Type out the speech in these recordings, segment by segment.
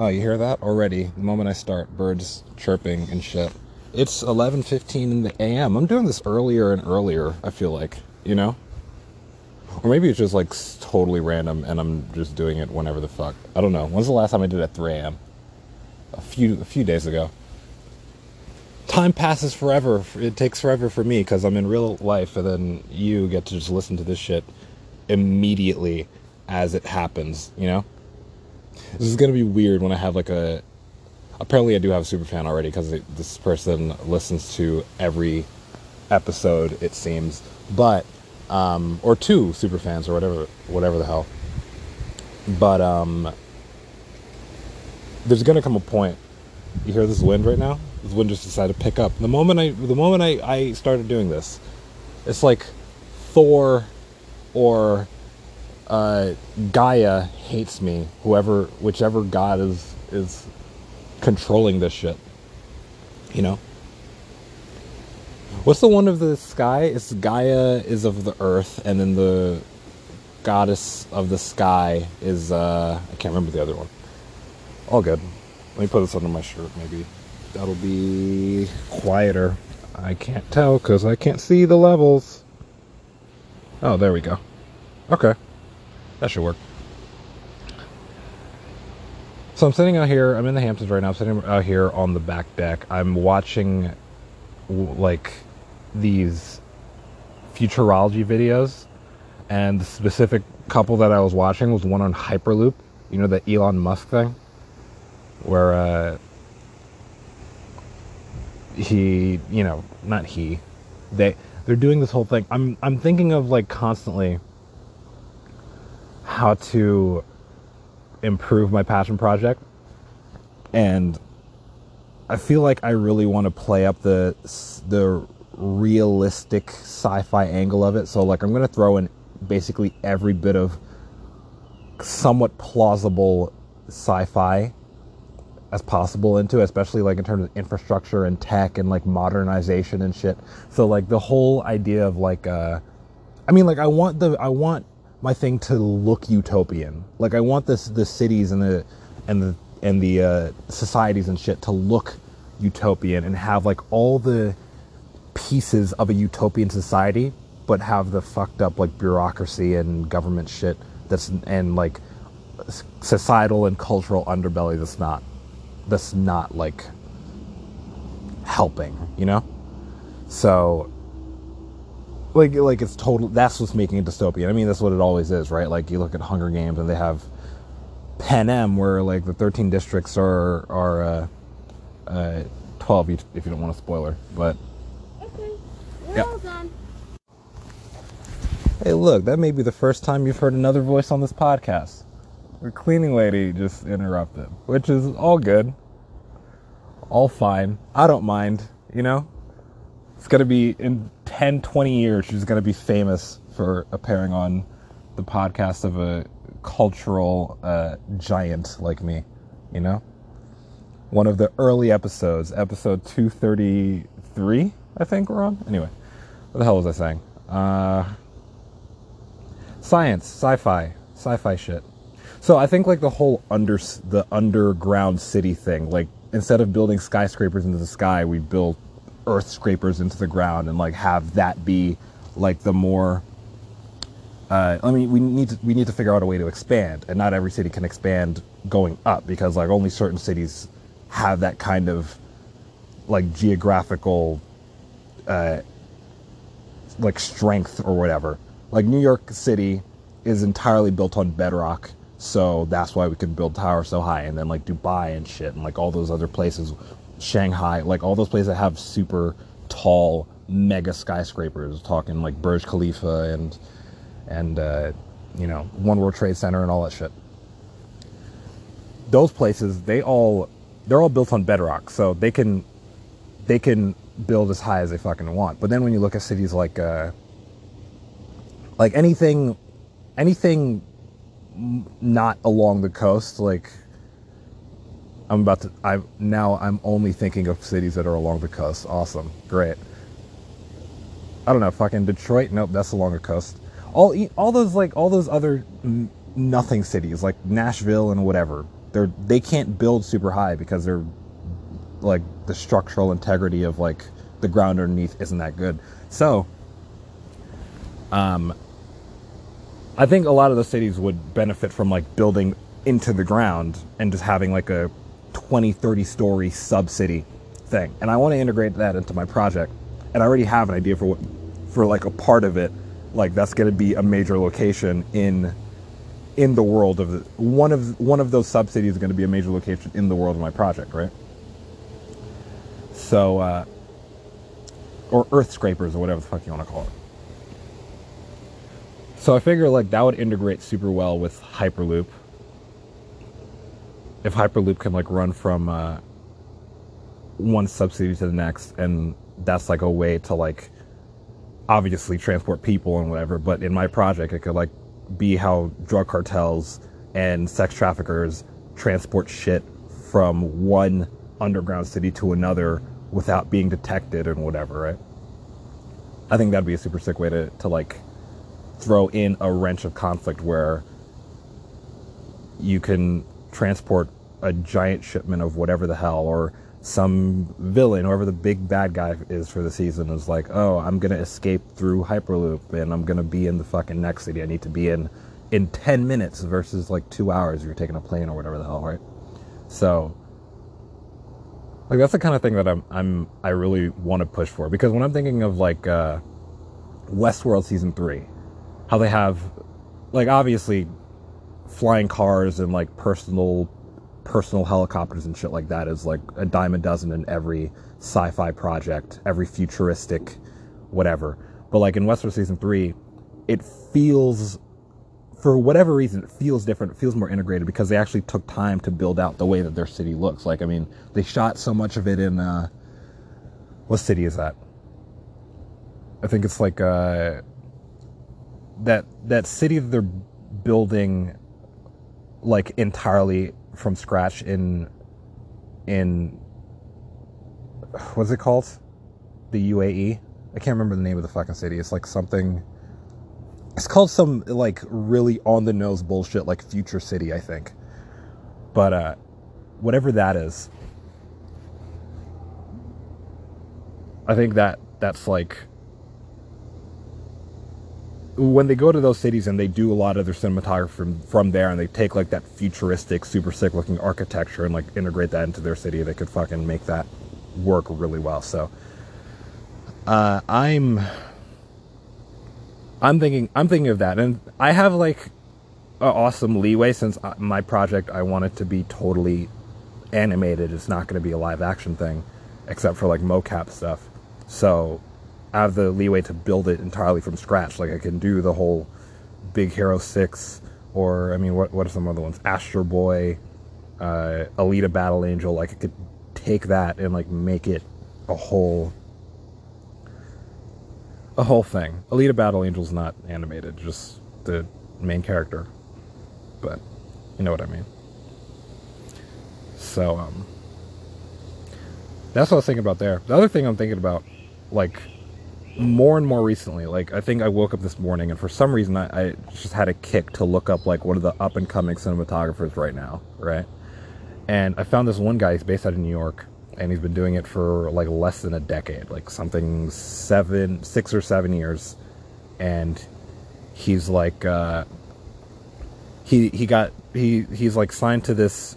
Oh, you hear that already? The moment I start, birds chirping and shit. It's 11:15 in the a.m. I'm doing this earlier and earlier. I feel like, you know, or maybe it's just like totally random, and I'm just doing it whenever the fuck. I don't know. When's the last time I did it at 3 a.m.? A few a few days ago. Time passes forever. It takes forever for me because I'm in real life, and then you get to just listen to this shit immediately as it happens. You know. This is gonna be weird when I have like a. Apparently, I do have a super fan already because this person listens to every episode. It seems, but um, or two super fans or whatever, whatever the hell. But um, there's gonna come a point. You hear this wind right now? This wind just decided to pick up. The moment I, the moment I, I started doing this, it's like Thor or uh, Gaia hates me. Whoever, whichever god is is controlling this shit. You know. What's the one of the sky? It's Gaia is of the earth, and then the goddess of the sky is uh I can't remember the other one. All good. Let me put this under my shirt. Maybe that'll be quieter. I can't tell because I can't see the levels. Oh, there we go. Okay. That should work. So I'm sitting out here. I'm in the Hamptons right now. I'm sitting out here on the back deck. I'm watching like these futurology videos, and the specific couple that I was watching was one on Hyperloop. You know the Elon Musk thing, where uh, he, you know, not he, they they're doing this whole thing. I'm I'm thinking of like constantly how to improve my passion project and I feel like I really want to play up the the realistic sci-fi angle of it. So like I'm going to throw in basically every bit of somewhat plausible sci-fi as possible into, especially like in terms of infrastructure and tech and like modernization and shit. So like the whole idea of like uh I mean like I want the I want my thing to look utopian. Like I want this the cities and the and the and the uh, societies and shit to look utopian and have like all the pieces of a utopian society, but have the fucked up like bureaucracy and government shit that's and like societal and cultural underbelly that's not that's not like helping, you know? So like like it's total that's what's making it dystopian. I mean that's what it always is, right? Like you look at Hunger Games and they have Panem where like the 13 districts are are uh, uh, 12 if you don't want a spoiler, but Okay, we're all done. Hey, look, that may be the first time you've heard another voice on this podcast. The cleaning lady just interrupted, which is all good. All fine. I don't mind, you know? It's going to be in 10, 20 years, she's going to be famous for appearing on the podcast of a cultural uh, giant like me, you know? One of the early episodes, episode 233, I think we're on. Anyway, what the hell was I saying? Uh, science, sci-fi, sci-fi shit. So I think like the whole under the underground city thing, like instead of building skyscrapers into the sky, we build earth scrapers into the ground and like have that be like the more uh, I mean, we need to we need to figure out a way to expand, and not every city can expand going up because like only certain cities have that kind of like geographical uh, like strength or whatever. Like New York City is entirely built on bedrock, so that's why we can build towers so high. And then like Dubai and shit, and like all those other places, Shanghai, like all those places that have super tall mega skyscrapers, talking like Burj Khalifa and and uh, you know One World Trade Center and all that shit. Those places, they all they're all built on bedrock, so they can they can build as high as they fucking want. But then when you look at cities like uh, like anything anything not along the coast, like I'm about to I now I'm only thinking of cities that are along the coast. Awesome. Great. I don't know, fucking Detroit. Nope, that's along the coast all all those like all those other nothing cities like Nashville and whatever. they're they can't build super high because they're like the structural integrity of like the ground underneath isn't that good. So, um, I think a lot of the cities would benefit from like building into the ground and just having like a 20, 30 story sub city thing. And I want to integrate that into my project. And I already have an idea for what, for like a part of it. Like that's going to be a major location in, in the world of the, one of one of those sub cities is going to be a major location in the world of my project, right? So, uh, or earth scrapers or whatever the fuck you want to call it. So I figure like that would integrate super well with Hyperloop. If Hyperloop can like run from uh, one sub city to the next, and that's like a way to like obviously transport people and whatever. But in my project, it could like be how drug cartels and sex traffickers transport shit from one underground city to another without being detected and whatever, right? I think that'd be a super sick way to, to like throw in a wrench of conflict where you can transport a giant shipment of whatever the hell or some villain, whoever the big bad guy is for the season, is like, oh, I'm gonna escape through Hyperloop and I'm gonna be in the fucking next city I need to be in in 10 minutes versus like two hours if you're taking a plane or whatever the hell, right? So, like that's the kind of thing that I'm I'm I really want to push for because when I'm thinking of like uh, Westworld season three, how they have like obviously flying cars and like personal personal helicopters and shit like that is like a dime a dozen in every sci-fi project, every futuristic whatever. But like in Westworld season 3, it feels for whatever reason it feels different. It feels more integrated because they actually took time to build out the way that their city looks. Like I mean, they shot so much of it in uh what city is that? I think it's like uh that that city that they're building like entirely from scratch in in what's it called? The UAE. I can't remember the name of the fucking city. It's like something. It's called some like really on the nose bullshit like Future City, I think. But uh, whatever that is, I think that that's like when they go to those cities and they do a lot of their cinematography from, from there and they take like that futuristic super sick looking architecture and like integrate that into their city they could fucking make that work really well. So uh, i'm i'm thinking i'm thinking of that. And i have like awesome leeway since uh, my project i want it to be totally animated. It's not going to be a live action thing except for like mocap stuff. So I have the leeway to build it entirely from scratch. Like I can do the whole Big Hero Six, or I mean, what what are some other ones? Astro Boy, uh, Alita Battle Angel. Like I could take that and like make it a whole a whole thing. Alita Battle Angel's not animated, just the main character, but you know what I mean. So um, that's what I was thinking about there. The other thing I'm thinking about, like more and more recently, like I think I woke up this morning and for some reason I, I just had a kick to look up like what are the up and coming cinematographers right now, right? And I found this one guy, he's based out of New York, and he's been doing it for like less than a decade, like something seven, six or seven years. And he's like, uh, he he got he he's like signed to this,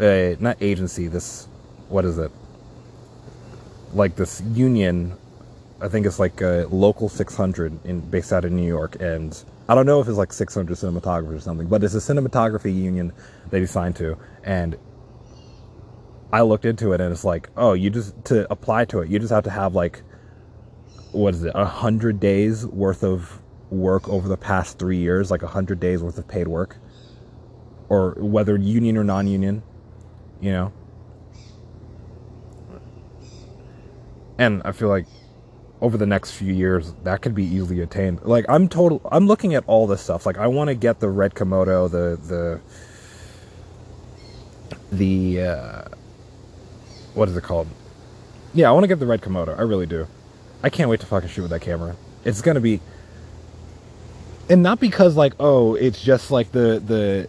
uh, not agency, this what is it? Like this union I think it's like a local 600 in based out of New York, and I don't know if it's like 600 cinematographers or something, but it's a cinematography union that he signed to, and I looked into it, and it's like, oh, you just to apply to it, you just have to have like, what is it, a hundred days worth of work over the past three years, like a hundred days worth of paid work, or whether union or non-union, you know. And I feel like over the next few years that could be easily attained. Like i'm total i'm looking at all this stuff. Like i want to get the red komodo the the the uh, what is it called? Yeah i want to get the red komodo. I really do. I can't wait to fucking shoot with that camera. It's gonna be and not because like oh it's just like the the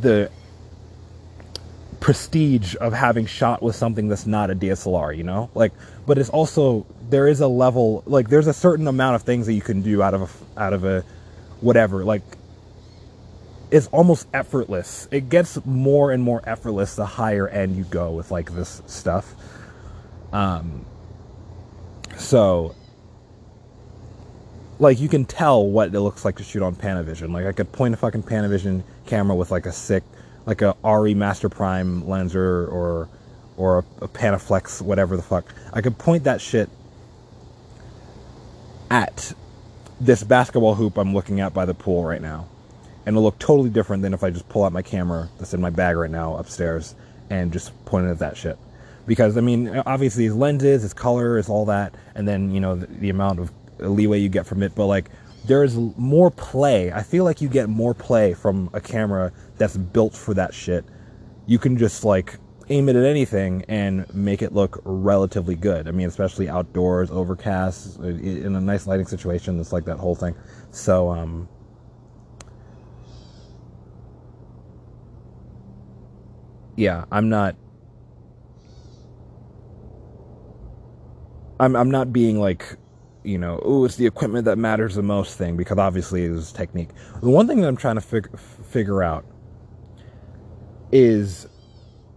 the prestige of having shot with something that's not a DSLR, you know? Like but it's also there is a level like there's a certain amount of things that you can do out of a out of a whatever. Like it's almost effortless. It gets more and more effortless the higher end you go with like this stuff. Um so like you can tell what it looks like to shoot on Panavision. Like I could point a fucking Panavision camera with like a sick like a ARRI Master Prime lenser or or a, a Panaflex, whatever the fuck. I could point that shit at this basketball hoop I'm looking at by the pool right now. And it'll look totally different than if I just pull out my camera that's in my bag right now upstairs and just point it at that shit. Because, I mean, obviously, it's lenses, it's color, it's all that, and then, you know, the, the amount of leeway you get from it. But, like, there's more play. I feel like you get more play from a camera that's built for that shit. You can just, like, aim it at anything and make it look relatively good. I mean, especially outdoors, overcast, in a nice lighting situation. It's like that whole thing. So, um, yeah, I'm not. I'm I'm not being like, you know, oh, it's the equipment that matters the most thing because obviously it is technique. The one thing that I'm trying to fig- figure out is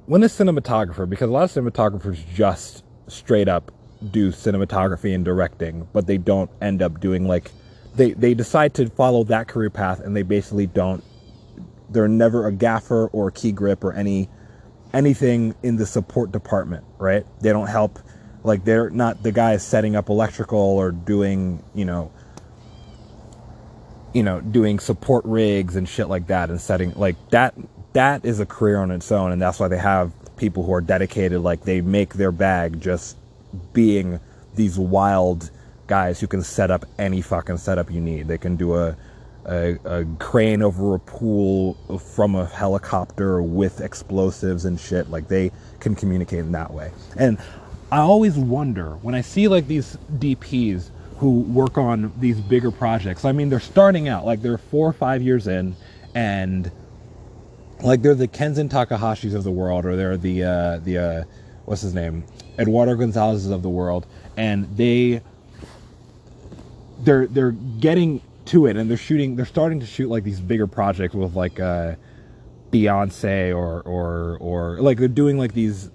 when a cinematographer, because a lot of cinematographers just straight up do cinematography and directing, but they don't end up doing like they they decide to follow that career path and they basically don't they're never a gaffer or a key grip or any anything in the support department, right? They don't help like they're not the guys setting up electrical or doing, you know, you know, doing support rigs and shit like that and setting like that that is a career on its own. And that's why they have people who are dedicated like they make their bag just being these wild guys who can set up any fucking setup you need. They can do a a, a crane over a pool from a helicopter with explosives and shit. Like they can communicate in that way. And i always wonder when i see like these dps who work on these bigger projects i mean they're starting out like they're four or five years in and like they're the Kenzan Takahashis of the world, or they're the uh, the uh, what's his name, Eduardo Gonzalez's of the world, and they they're they're getting to it, and they're shooting, they're starting to shoot like these bigger projects with like uh, Beyonce or or or like they're doing like these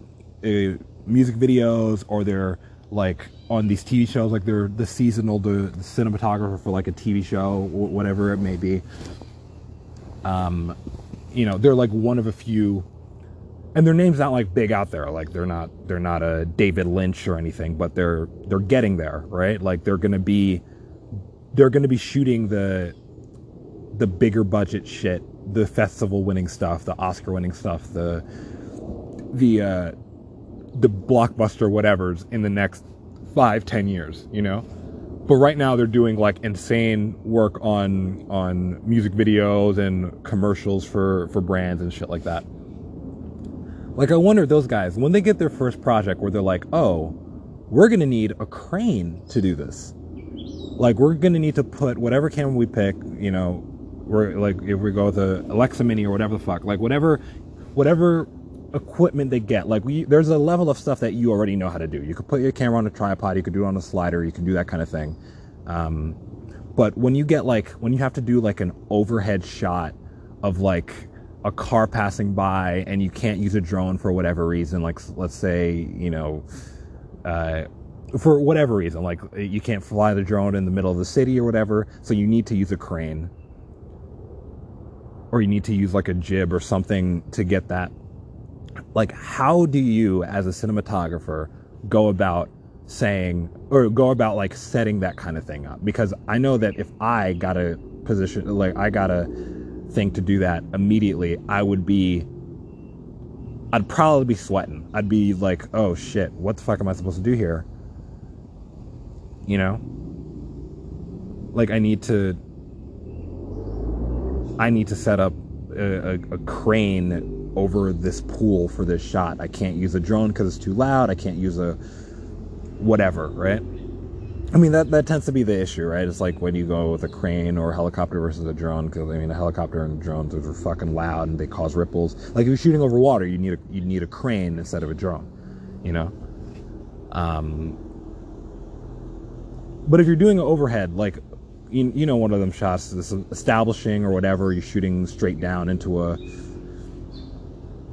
uh, music videos, or they're like on these TV shows, like they're the seasonal the, the cinematographer for like a TV show, whatever it may be. Um, you know, they're like one of a few and their name's not like big out there like they're not they're not a david lynch or anything but they're they're getting there right like they're gonna be they're gonna be shooting the the bigger budget shit the festival winning stuff the oscar winning stuff the the uh the blockbuster whatever's in the next five ten years you know? But right now they're doing like insane work on on music videos and commercials for for brands and shit like that. Like i wonder those guys when they get their first project where they're like oh we're gonna need a crane to do this. Like we're gonna need to put whatever camera we pick you know we're like if we go with alexa mini or whatever the fuck like whatever whatever equipment they get. Like we, there's a level of stuff that you already know how to do. You could put your camera on a tripod, you could do it on a slider, you can do that kind of thing. Um, but when you get like when you have to do like an overhead shot of like a car passing by and you can't use a drone for whatever reason, like let's say you know. Uh, for whatever reason, like you can't fly the drone in the middle of the city or whatever, so you need to use a crane. Or you need to use like a jib or something to get that like how do you as a cinematographer go about saying or go about like setting that kind of thing up? Because i know that if i got a position like i got a thing to do that immediately i would be i'd probably be sweating. I'd be like oh shit what the fuck am i supposed to do here? You know? Like i need to i need to set up a, a, a crane over this pool for this shot. I can't use a drone because it's too loud. I can't use a whatever, right? I mean that that tends to be the issue, right? It's like when you go with a crane or a helicopter versus a drone, because I mean a helicopter and drones are fucking loud and they cause ripples. Like if you're shooting over water, you need a you need a crane instead of a drone, you know. Um, but if you're doing an overhead, like you, you know one of them shots, this establishing or whatever, you're shooting straight down into a.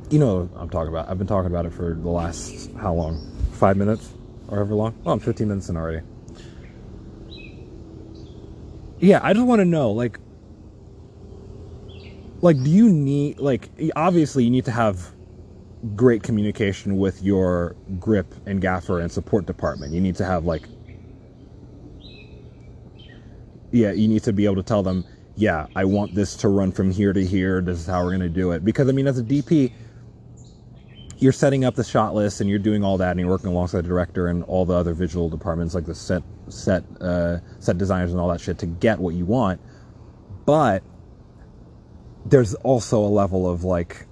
You know I'm talking about. I've been talking about it for the last how long? Five minutes, or however long. Oh, I'm 15 minutes in already yeah, I just want to know, like, like, do you need, like, obviously you need to have great communication with your grip and gaffer and support department. You need to have, like, yeah, you need to be able to tell them, yeah, I want this to run from here to here. This is how we're going to do it. Because, I mean, as a DP, you're setting up the shot list and you're doing all that and you're working alongside the director and all the other visual departments like the set set uh, set designers and all that shit to get what you want. But there's also a level of like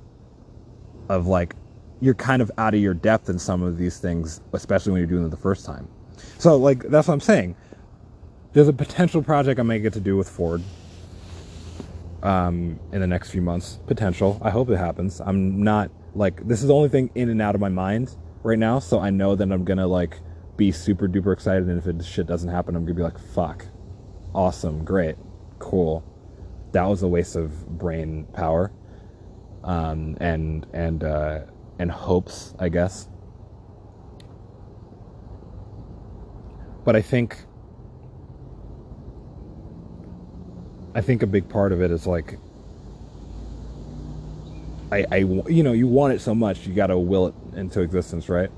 of like you're kind of out of your depth in some of these things especially when you're doing it the first time. So like that's what i'm saying. There's a potential project i may get to do with ford um, in the next few months. Potential. I hope it happens. I'm not like this is the only thing in and out of my mind right now, so I know that I'm gonna like be super duper excited, and if it shit doesn't happen, I'm gonna be like, fuck, awesome, great, cool. That was a waste of brain power, um, and and uh, and hopes, I guess. But I think I think a big part of it is like I, I, you know, you want it so much, you got to will it into existence, right?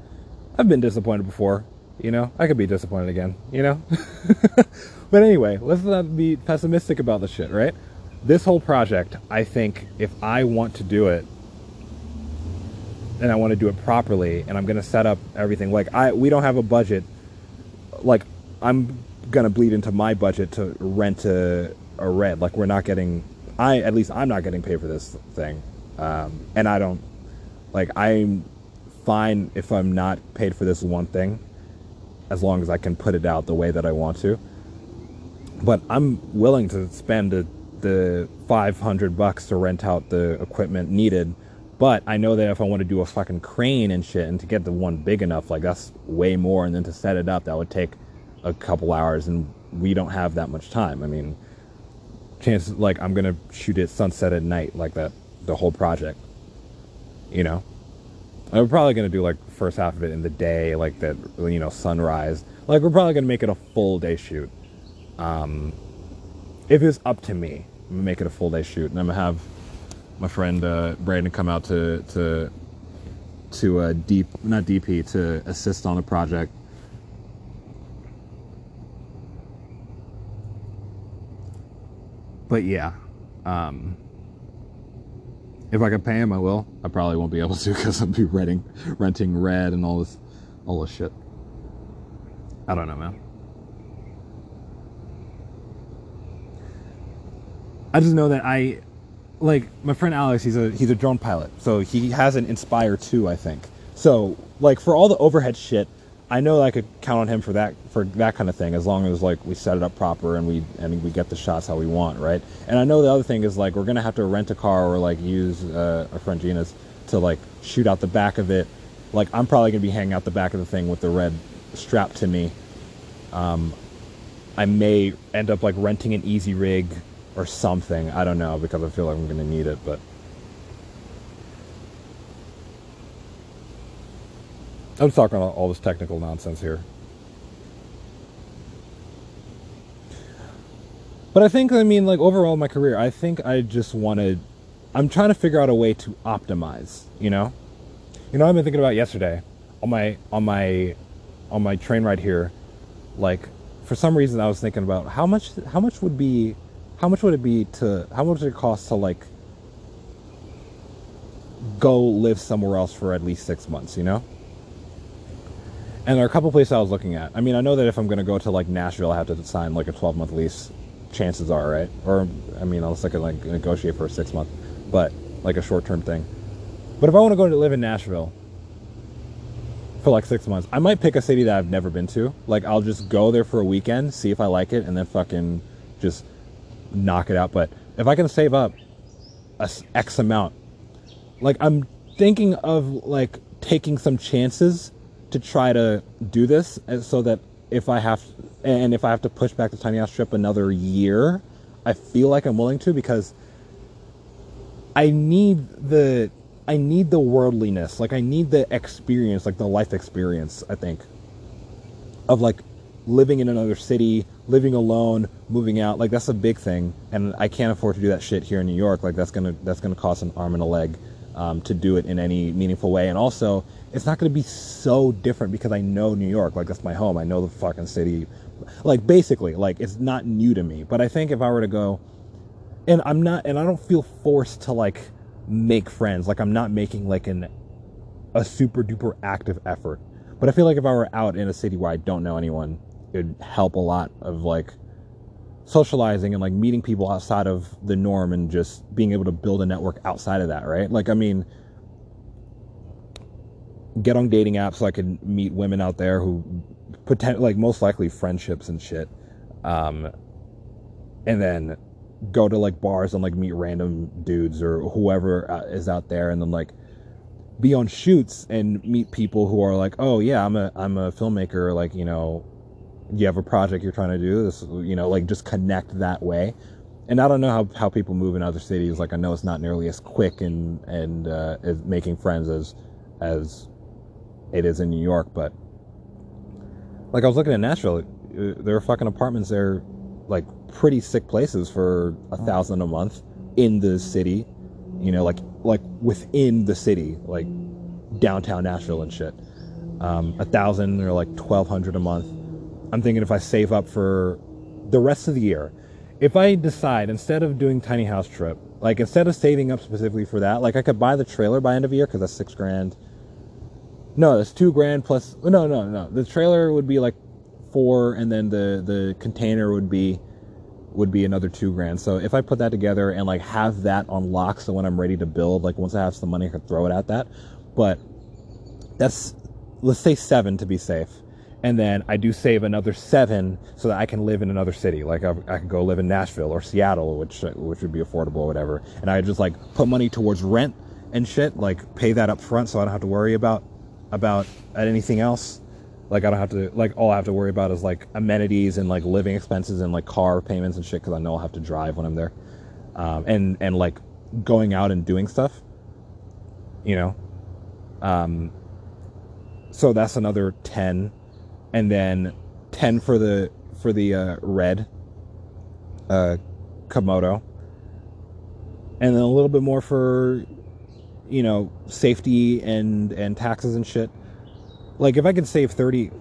I've been disappointed before, you know. I could be disappointed again, you know. but anyway, let's not be pessimistic about the shit, right? This whole project, I think, if I want to do it, and I want to do it properly, and I'm gonna set up everything. Like I, we don't have a budget. Like I'm gonna bleed into my budget to rent a, a red. Like we're not getting. I at least I'm not getting paid for this thing. Um, and I don't like I'm fine if I'm not paid for this one thing, as long as I can put it out the way that I want to. But I'm willing to spend the 500 bucks to rent out the equipment needed. But I know that if I want to do a fucking crane and shit, and to get the one big enough, like that's way more. And then to set it up, that would take a couple hours, and we don't have that much time. I mean, chances like I'm gonna shoot it sunset at night like that the whole project. You know, I'm probably gonna do like the first half of it in the day, like that, you know, sunrise. Like we're probably gonna make it a full day shoot. Um, if it's up to me, I'm gonna make it a full day shoot, and I'm gonna have my friend uh, Brandon come out to to to uh, deep not DP to assist on the project. But yeah, um, if I can pay him, I will. I probably won't be able to because I'll be renting, renting red and all this, all this shit. I don't know, man. I just know that I, like my friend Alex. He's a he's a drone pilot, so he has an Inspire 2, I think. So like for all the overhead shit, I know I could count on him for that for that kind of thing as long as like we set it up proper and we and we get the shots how we want, right? And I know the other thing is like we're gonna have to rent a car or like use uh, a friend Gina's to like shoot out the back of it. Like I'm probably gonna be hanging out the back of the thing with the red strap to me. Um, I may end up like renting an Easyrig or something. I don't know because I feel like I'm gonna need it, but. I'm talking all this technical nonsense here. But I think, I mean, like overall, my career, I think I just wanted. I'm trying to figure out a way to optimize. You know, you know, I've been thinking about yesterday on my on my on my train ride here. Like, for some reason, I was thinking about how much how much would be how much would it be to how much would it cost to like go live somewhere else for at least six months. You know and there are a couple places I was looking at. I mean, I know that if I'm going to go to like Nashville, I have to sign like a 12 month lease. Chances are, right? Or I mean, unless I could like negotiate for a six month, but like a short term thing. But if I want to go to live in Nashville for like six months. I might pick a city that I've never been to. Like I'll just go there for a weekend, see if I like it, and then fucking just knock it out. But if I can save up a X amount, like I'm thinking of like taking some chances to try to do this, so that if I have and if I have to push back the tiny house trip another year, I feel like I'm willing to because I need the I need the worldliness. Like I need the experience, like the life experience, I think. Of like living in another city, living alone, moving out. Like that's a big thing. And I can't afford to do that shit here in New York. Like that's gonna that's gonna cost an arm and a leg um, to do it in any meaningful way. And also it's not gonna be so different because I know New York. Like that's my home. I know the fucking city. Like basically, like it's not new to me. But I think if I were to go and I'm not and I don't feel forced to like make friends. Like I'm not making like an a super duper active effort. But I feel like if I were out in a city where I don't know anyone, it'd help a lot of like socializing and like meeting people outside of the norm and just being able to build a network outside of that, right? Like I mean get on dating apps so I can meet women out there who pretend like most likely friendships and shit. Um and then go to like bars and like meet random dudes or whoever uh, is out there and then like be on shoots and meet people who are like oh yeah i'm a i'm a filmmaker like you know you have a project you're trying to do this you know like just connect that way and i don't know how, how people move in other cities like i know it's not nearly as quick and and uh, as making friends as as it is in new york but like i was looking at nashville there are fucking apartments there like pretty sick places for a thousand a month in the city you know like like within the city like downtown nashville and shit. Um, a thousand or like twelve hundred a month. I'm thinking if i save up for the rest of the year if i decide instead of doing tiny house trip like instead of saving up specifically for that like i could buy the trailer by end of year because that's six grand no that's two grand plus no no no. The trailer would be like four and then the the container would be would be another two grand. So if i put that together and like have that on lock so when i'm ready to build like once i have some money i could throw it at that. But that's let's say seven to be safe. And then i do save another seven so that i can live in another city. Like i, I can go live in nashville or seattle which which would be affordable or whatever. And i just like put money towards rent and shit like pay that up front so i don't have to worry about about anything else. Like I don't have to like all I have to worry about is like amenities and like living expenses and like car payments and shit because I know I'll have to drive when I'm there, um, and and like going out and doing stuff, you know, um, so that's another ten, and then ten for the for the uh, red, uh, Komodo, and then a little bit more for, you know, safety and and taxes and shit like if I can save 30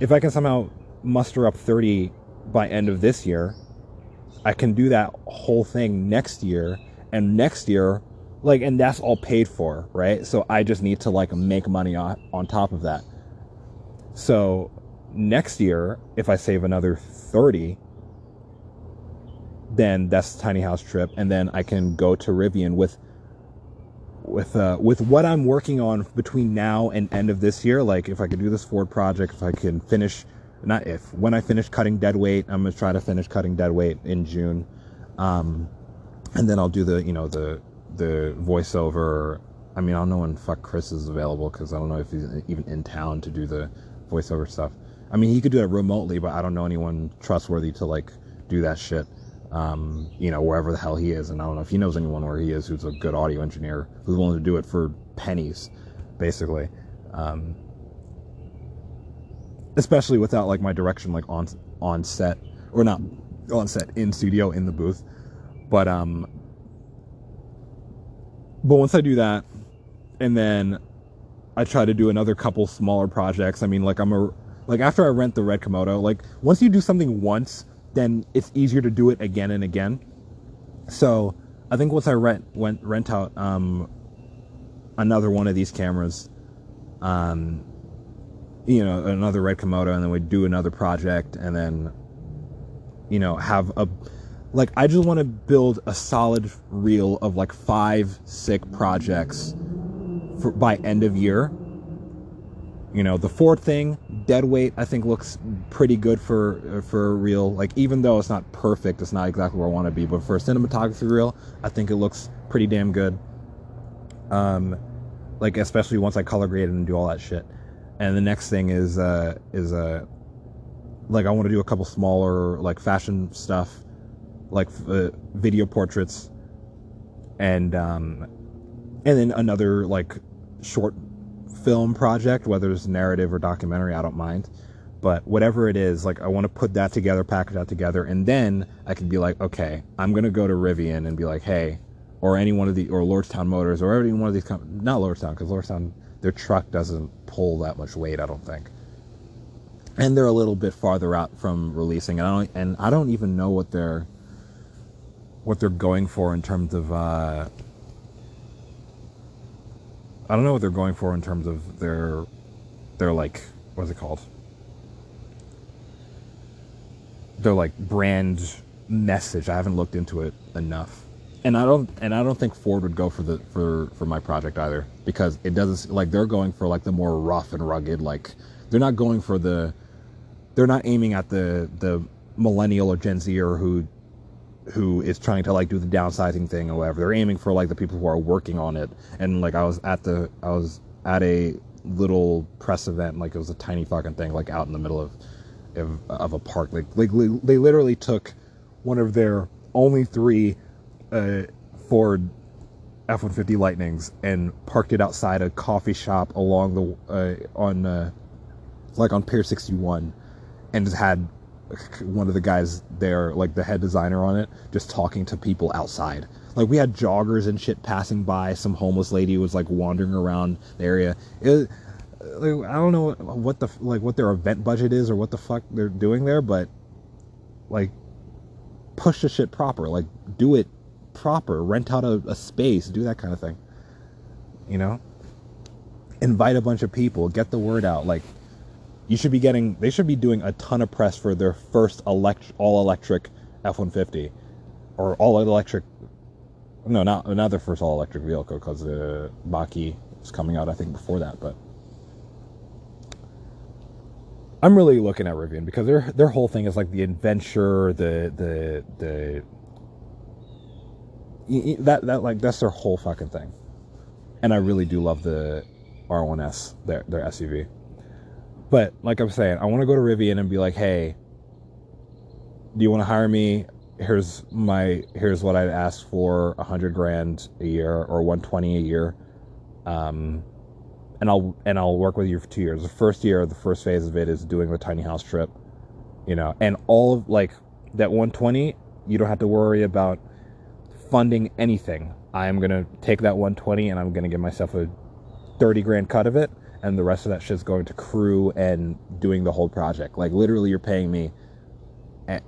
if I can somehow muster up 30 by end of this year, I can do that whole thing next year and next year like and that's all paid for, right? So I just need to like make money on on top of that. So next year if I save another 30 then that's tiny house trip and then I can go to Rivian with with uh, with what I'm working on between now and end of this year, like if I could do this Ford project, if I can finish, not if, when I finish cutting dead weight, I'm gonna try to finish cutting dead weight in June, um, and then I'll do the you know the the voiceover. I mean, I don't know when fuck Chris is available because I don't know if he's even in town to do the voiceover stuff. I mean, he could do it remotely, but I don't know anyone trustworthy to like do that shit um, you know, wherever the hell he is. And I don't know if he knows anyone where he is who's a good audio engineer who's willing to do it for pennies, basically. Um, especially without like my direction like on on set or not on set in studio in the booth. But um, but once I do that, and then I try to do another couple smaller projects. I mean, like I'm a like after I rent the red Komodo, like once you do something once then it's easier to do it again and again. So I think once I rent went rent out um, another one of these cameras, um, you know, another red Komodo, and then we do another project, and then you know have a like I just want to build a solid reel of like five sick projects for by end of year. You know, the Ford thing, dead weight, I think looks pretty good for for real. Like even though it's not perfect, it's not exactly where I want to be, but for a cinematography reel, I think it looks pretty damn good. Um, like especially once I color grade and do all that shit. And the next thing is uh is uh like I want to do a couple smaller like fashion stuff, like uh, video portraits, and um, and then another like short film project, whether it's narrative or documentary, I don't mind. But whatever it is, like I want to put that together, package that together, and then I can be like, okay, I'm gonna go to Rivian and be like, hey, or any one of the or Lordstown Motors or any one of these, com- not Lordstown, because Lordstown their truck doesn't pull that much weight, I don't think. And they're a little bit farther out from releasing, and I don't, and I don't even know what they're what they're going for in terms of uh, I don't know what they're going for in terms of their their like what's it called? Their like brand message. I haven't looked into it enough. And I don't and I don't think Ford would go for the for for my project either because it doesn't like they're going for like the more rough and rugged like they're not going for the they're not aiming at the the millennial or Gen Zer who who is trying to like do the downsizing thing or whatever. They're aiming for like the people who are working on it. And like I was at the I was at a little press event, like it was a tiny fucking thing, like out in the middle of of, of a park. Like like they literally took one of their only three uh, Ford F one fifty Lightnings and parked it outside a coffee shop along the uh, on uh, like on Pier sixty one, and just had one of the guys there, like the head designer on it, just talking to people outside. Like we had joggers and shit passing by. Some homeless lady was like wandering around the area. It, uh, like, I don't know what the like what their event budget is or what the fuck they're doing there, but like push the shit proper. Like do it proper. Rent out a, a space. Do that kind of thing. You know. Invite a bunch of people. Get the word out. Like you should be getting they should be doing a ton of press for their first elect all electric F150 or all electric no not not their first all electric vehicle because the uh, Mach-E is coming out I think before that but I'm really looking at Rivian because their their whole thing is like the adventure the the the that that like that's their whole fucking thing. And I really do love the R1S their their SUV but like I'm saying, I want to go to Rivian and be like, hey, do you want to hire me? Here's my here's what I'd ask for a hundred grand a year or one twenty a year, um, and I'll and I'll work with you for two years. The first year, the first phase of it is doing the tiny house trip, you know, and all of like that one twenty, you don't have to worry about funding anything. I am gonna take that one twenty and I'm gonna give myself a thirty grand cut of it and the rest of that shit's going to crew and doing the whole project. Like literally, you're paying me, eh,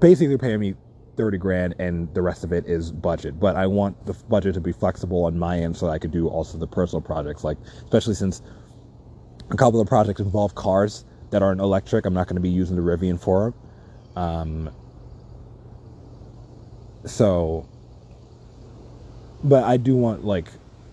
basically, you're paying me thirty grand, and the rest of it is budget. But I want the budget to be flexible on my end, so that I could do also the personal projects. Like especially since a couple of projects involve cars that aren't electric, I'm not going to be using the Rivian for them. Um, so, but I do want like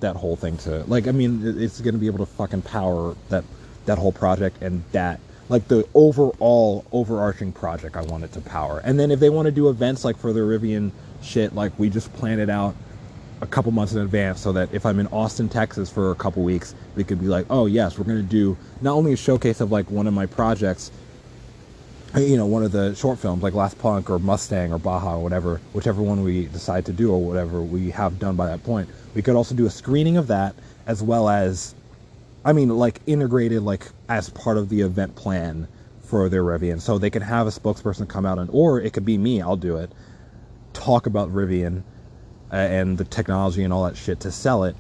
that whole thing to like I mean it's going to be able to fucking power that that whole project and that like the overall overarching project I want it to power. And then if they want to do events like for the Rivian shit, like we just plan it out a couple months in advance so that if I'm in Austin, Texas for a couple weeks, we could be like, oh yes, we're going to do not only a showcase of like one of my projects, you know, one of the short films like Last Punk or Mustang or Baja or whatever, whichever one we decide to do or whatever we have done by that point, we could also do a screening of that as well as, I mean, like integrated like as part of the event plan for their Rivian. So they can have a spokesperson come out and, or it could be me, I'll do it, talk about Rivian uh, and the technology and all that shit to sell it.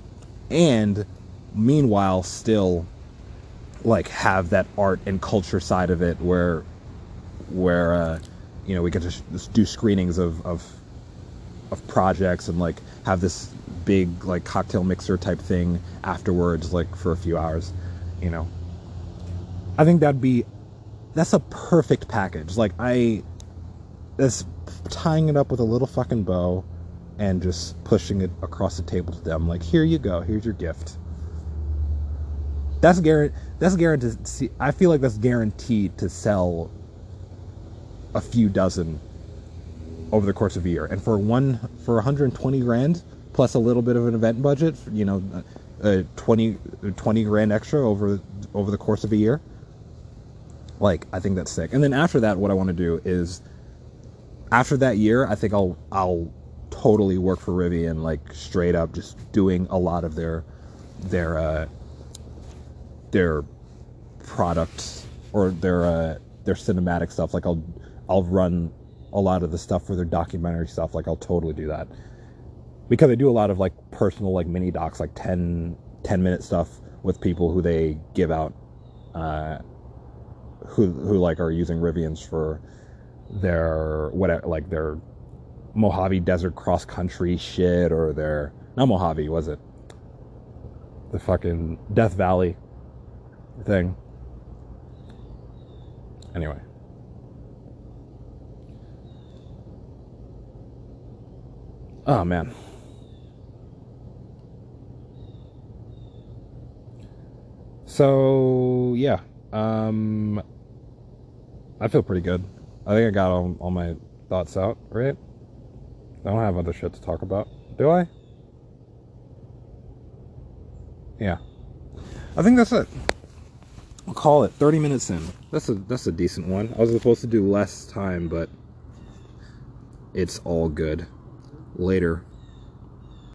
And meanwhile, still like have that art and culture side of it where, where, uh, you know, we get to do screenings of, of, of projects and like have this big like cocktail mixer type thing afterwards, like for a few hours, you know. I think that'd be that's a perfect package. Like I that's tying it up with a little fucking bow and just pushing it across the table to them like here you go, here's your gift. That's guaranteed. That's guaranteed. I feel like that's guaranteed to sell a few dozen over the course of a year. And for one, for 120 grand plus a little bit of an event budget, you know, uh, 20, 20 grand extra over over the course of a year. Like, I think that's sick. And then after that, what I want to do is, after that year, I think I'll I'll totally work for Rivian, like straight up, just doing a lot of their their uh, their products or their uh, their cinematic stuff. Like I'll I'll run a lot of the stuff for their documentary stuff. Like I'll totally do that because I do a lot of like personal like mini docs, like 10, 10 minute stuff with people who they give out, uh, who who like are using Rivians for their whatever like their Mojave Desert cross country shit or their not Mojave was it the fucking Death Valley thing. Anyway. Oh man. So yeah, um, I feel pretty good. I think I got all, all my thoughts out, right? I don't have other shit to talk about, do I? Yeah, I think that's it. I'll call it 30 minutes in. That's a that's a decent one. I was supposed to do less time, but it's all good. Later.